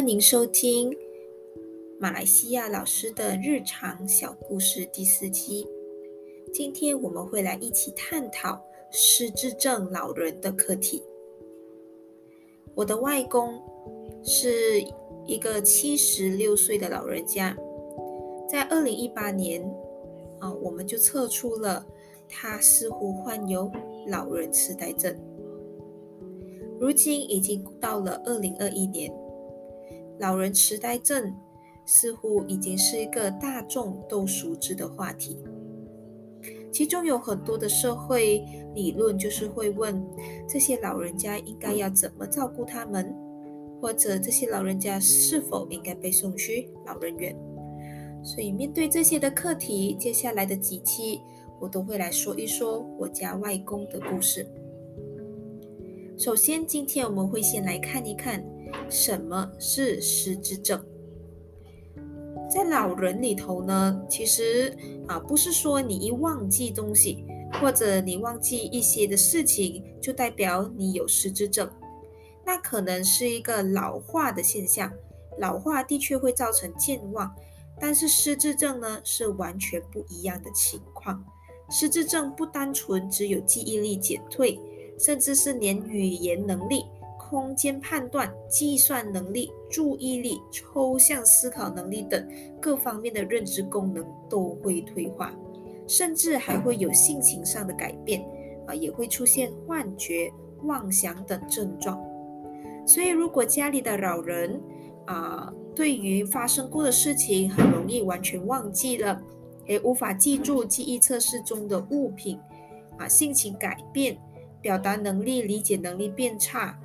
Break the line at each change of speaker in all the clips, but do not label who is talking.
欢迎收听马来西亚老师的日常小故事第四期。今天我们会来一起探讨失智症老人的课题。我的外公是一个七十六岁的老人家，在二零一八年啊，我们就测出了他似乎患有老人痴呆症。如今已经到了二零二一年。老人痴呆症似乎已经是一个大众都熟知的话题，其中有很多的社会理论就是会问这些老人家应该要怎么照顾他们，或者这些老人家是否应该被送去老人院。所以面对这些的课题，接下来的几期我都会来说一说我家外公的故事。首先，今天我们会先来看一看。什么是失智症？在老人里头呢，其实啊，不是说你一忘记东西，或者你忘记一些的事情，就代表你有失智症。那可能是一个老化的现象，老化的确会造成健忘，但是失智症呢，是完全不一样的情况。失智症不单纯只有记忆力减退，甚至是连语言能力。空间判断、计算能力、注意力、抽象思考能力等各方面的认知功能都会退化，甚至还会有性情上的改变，啊，也会出现幻觉、妄想等症状。所以，如果家里的老人啊，对于发生过的事情很容易完全忘记了，也无法记住记忆测试中的物品，啊，性情改变，表达能力、理解能力变差。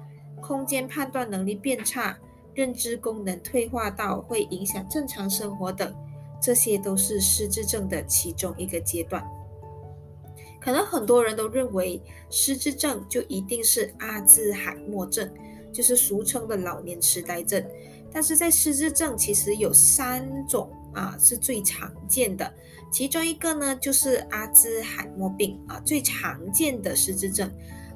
空间判断能力变差，认知功能退化到会影响正常生活等，这些都是失智症的其中一个阶段。可能很多人都认为失智症就一定是阿兹海默症，就是俗称的老年痴呆症。但是在失智症其实有三种啊是最常见的，其中一个呢就是阿兹海默病啊最常见的失智症。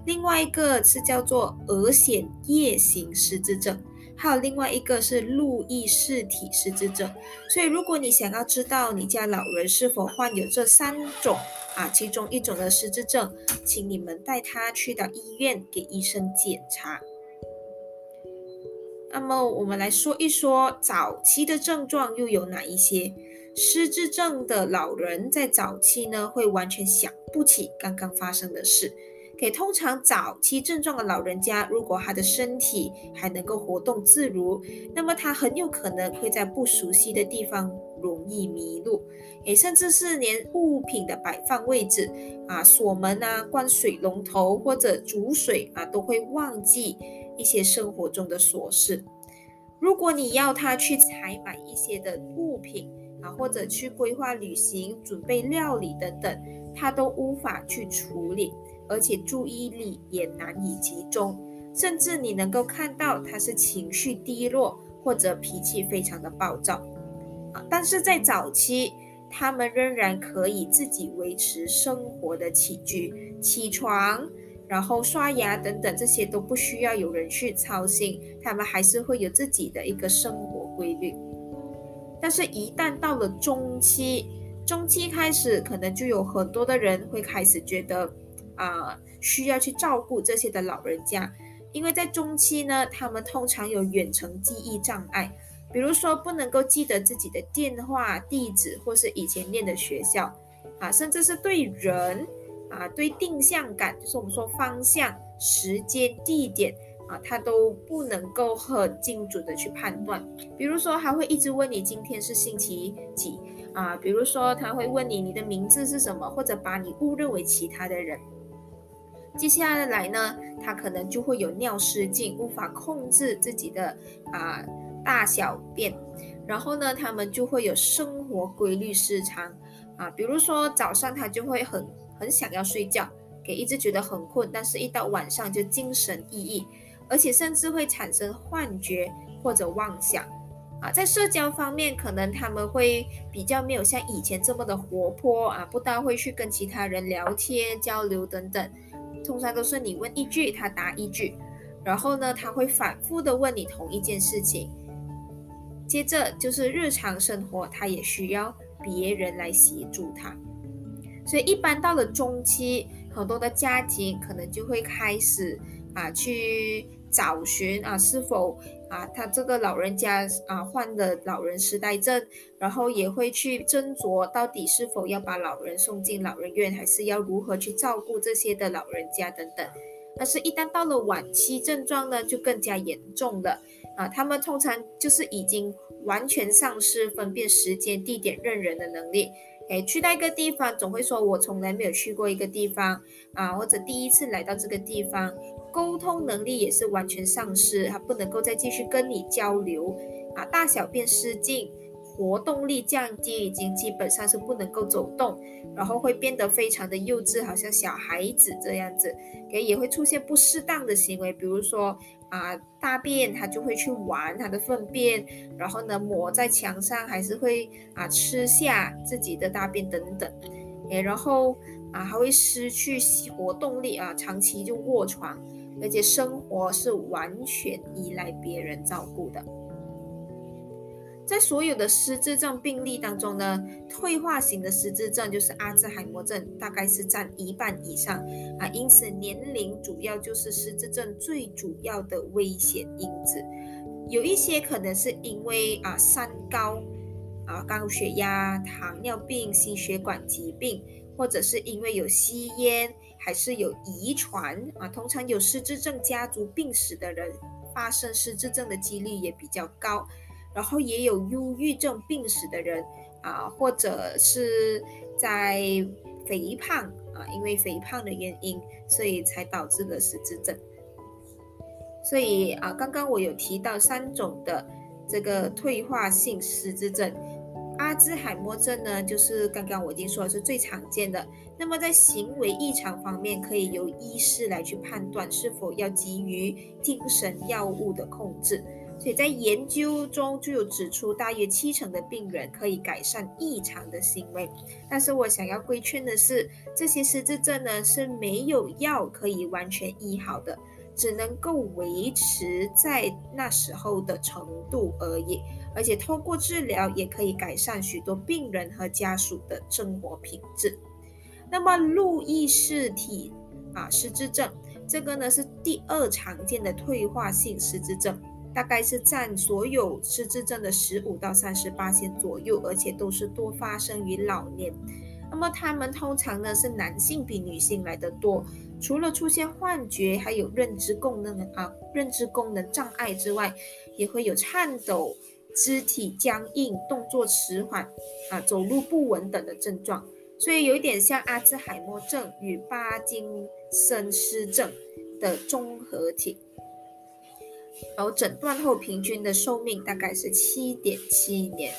另外一个是叫做额显夜型失智症，还有另外一个是路易氏体失智症。所以，如果你想要知道你家老人是否患有这三种啊其中一种的失智症，请你们带他去到医院给医生检查。那么，我们来说一说早期的症状又有哪一些？失智症的老人在早期呢，会完全想不起刚刚发生的事。给通常早期症状的老人家，如果他的身体还能够活动自如，那么他很有可能会在不熟悉的地方容易迷路，也甚至是连物品的摆放位置啊、锁门啊、关水龙头或者煮水啊，都会忘记一些生活中的琐事。如果你要他去采买一些的物品啊，或者去规划旅行、准备料理等等，他都无法去处理。而且注意力也难以集中，甚至你能够看到他是情绪低落或者脾气非常的暴躁啊。但是在早期，他们仍然可以自己维持生活的起居，起床，然后刷牙等等，这些都不需要有人去操心，他们还是会有自己的一个生活规律。但是，一旦到了中期，中期开始，可能就有很多的人会开始觉得。啊，需要去照顾这些的老人家，因为在中期呢，他们通常有远程记忆障碍，比如说不能够记得自己的电话地址或是以前念的学校，啊，甚至是对人啊，对定向感，就是我们说方向、时间、地点啊，他都不能够很精准的去判断。比如说，他会一直问你今天是星期几啊，比如说他会问你你的名字是什么，或者把你误认为其他的人。接下来呢，他可能就会有尿失禁，无法控制自己的啊大小便，然后呢，他们就会有生活规律失常啊，比如说早上他就会很很想要睡觉，给一直觉得很困，但是一到晚上就精神奕奕，而且甚至会产生幻觉或者妄想啊，在社交方面，可能他们会比较没有像以前这么的活泼啊，不大会去跟其他人聊天交流等等。通常都是你问一句，他答一句，然后呢，他会反复的问你同一件事情，接着就是日常生活，他也需要别人来协助他。所以一般到了中期，很多的家庭可能就会开始啊去找寻啊是否啊他这个老人家啊患了老人痴呆症，然后也会去斟酌到底是否要把老人送进老人院，还是要如何去照顾这些的老人家等等。但是，一旦到了晚期症状呢，就更加严重了啊！他们通常就是已经完全丧失分辨时间、地点、认人的能力。诶，去到一个地方，总会说我从来没有去过一个地方啊，或者第一次来到这个地方，沟通能力也是完全丧失，他不能够再继续跟你交流啊，大小便失禁。活动力降低，已经基本上是不能够走动，然后会变得非常的幼稚，好像小孩子这样子，也也会出现不适当的行为，比如说啊大便他就会去玩他的粪便，然后呢抹在墙上，还是会啊吃下自己的大便等等，诶，然后啊还会失去活动力啊，长期就卧床，而且生活是完全依赖别人照顾的。在所有的失智症病例当中呢，退化型的失智症就是阿兹海默症，大概是占一半以上啊。因此，年龄主要就是失智症最主要的危险因子。有一些可能是因为啊三高啊高血压、糖尿病、心血管疾病，或者是因为有吸烟，还是有遗传啊。通常有失智症家族病史的人，发生失智症的几率也比较高。然后也有忧郁症病史的人啊，或者是在肥胖啊，因为肥胖的原因，所以才导致了失智症。所以啊，刚刚我有提到三种的这个退化性失智症，阿兹海默症呢，就是刚刚我已经说的是最常见的。那么在行为异常方面，可以由医师来去判断是否要给予精神药物的控制。所以在研究中就有指出，大约七成的病人可以改善异常的行为。但是我想要规劝的是，这些失智症呢是没有药可以完全医好的，只能够维持在那时候的程度而已。而且通过治疗也可以改善许多病人和家属的生活品质。那么路易氏体啊失智症，这个呢是第二常见的退化性失智症。大概是占所有失智症的十五到三十八线左右，而且都是多发生于老年。那么他们通常呢是男性比女性来的多。除了出现幻觉，还有认知功能啊认知功能障碍之外，也会有颤抖、肢体僵硬、动作迟缓啊走路不稳等的症状。所以有一点像阿兹海默症与巴金森氏症的综合体。然后诊断后平均的寿命大概是七点七年，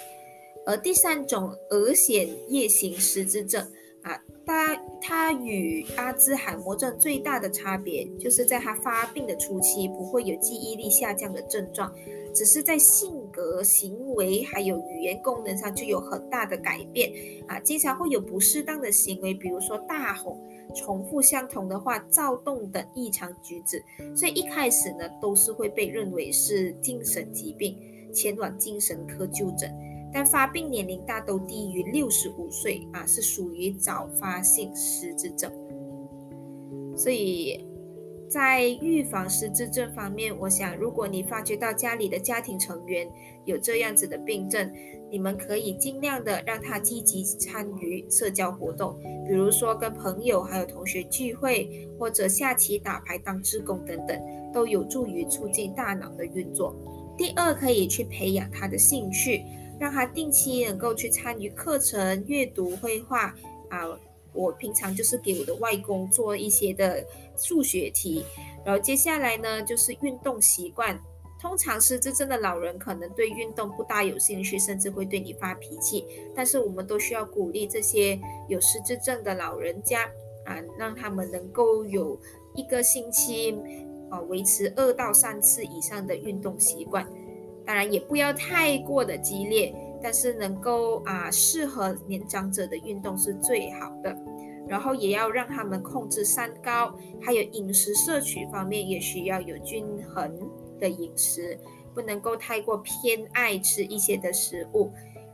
而第三种额显夜行失智症啊，它它与阿兹海默症最大的差别就是在它发病的初期不会有记忆力下降的症状，只是在性格、行为还有语言功能上就有很大的改变啊，经常会有不适当的行为，比如说大吼。重复相同的话、躁动等异常举止，所以一开始呢，都是会被认为是精神疾病，前往精神科就诊。但发病年龄大都低于六十五岁啊，是属于早发性失智症。所以在预防失智症方面，我想，如果你发觉到家里的家庭成员有这样子的病症，你们可以尽量的让他积极参与社交活动，比如说跟朋友还有同学聚会，或者下棋、打牌、当志工等等，都有助于促进大脑的运作。第二，可以去培养他的兴趣，让他定期能够去参与课程、阅读、绘画啊。我平常就是给我的外公做一些的数学题，然后接下来呢就是运动习惯。通常失智症的老人可能对运动不大有兴趣，甚至会对你发脾气。但是我们都需要鼓励这些有失智症的老人家啊，让他们能够有一个星期啊维持二到三次以上的运动习惯。当然也不要太过的激烈，但是能够啊适合年长者的运动是最好的。然后也要让他们控制三高，还有饮食摄取方面也需要有均衡。的饮食，不能够太过偏爱吃一些的食物。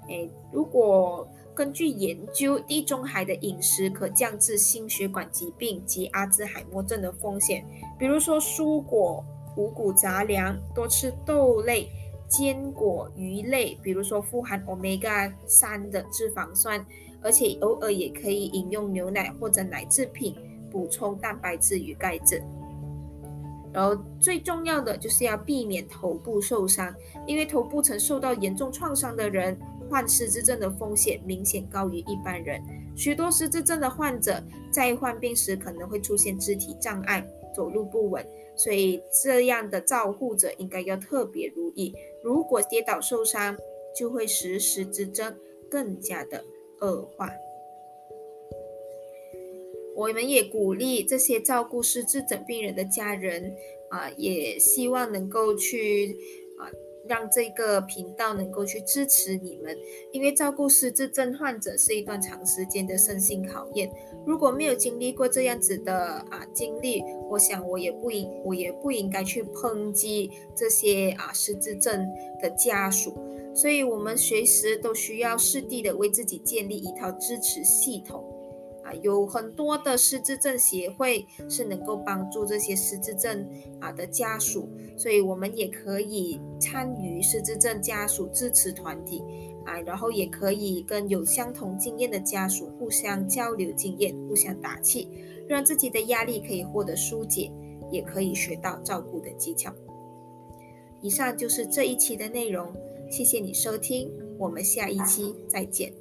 诶，如果根据研究，地中海的饮食可降至心血管疾病及阿兹海默症的风险。比如说，蔬果、五谷杂粮，多吃豆类、坚果、鱼类，比如说富含 omega 三的脂肪酸，而且偶尔也可以饮用牛奶或者奶制品，补充蛋白质与钙质。然后最重要的就是要避免头部受伤，因为头部曾受到严重创伤的人。患失智症的风险明显高于一般人。许多失智症的患者在患病时可能会出现肢体障碍、走路不稳，所以这样的照护者应该要特别留意。如果跌倒受伤，就会使失智症更加的恶化。我们也鼓励这些照顾失智症病人的家人啊，也希望能够去。让这个频道能够去支持你们，因为照顾失智症患者是一段长时间的身心考验。如果没有经历过这样子的啊经历，我想我也不应我也不应该去抨击这些啊失智症的家属。所以，我们随时都需要适地的为自己建立一套支持系统。啊，有很多的失智症协会是能够帮助这些失智症啊的家属，所以我们也可以参与失智症家属支持团体啊，然后也可以跟有相同经验的家属互相交流经验，互相打气，让自己的压力可以获得疏解，也可以学到照顾的技巧。以上就是这一期的内容，谢谢你收听，我们下一期再见。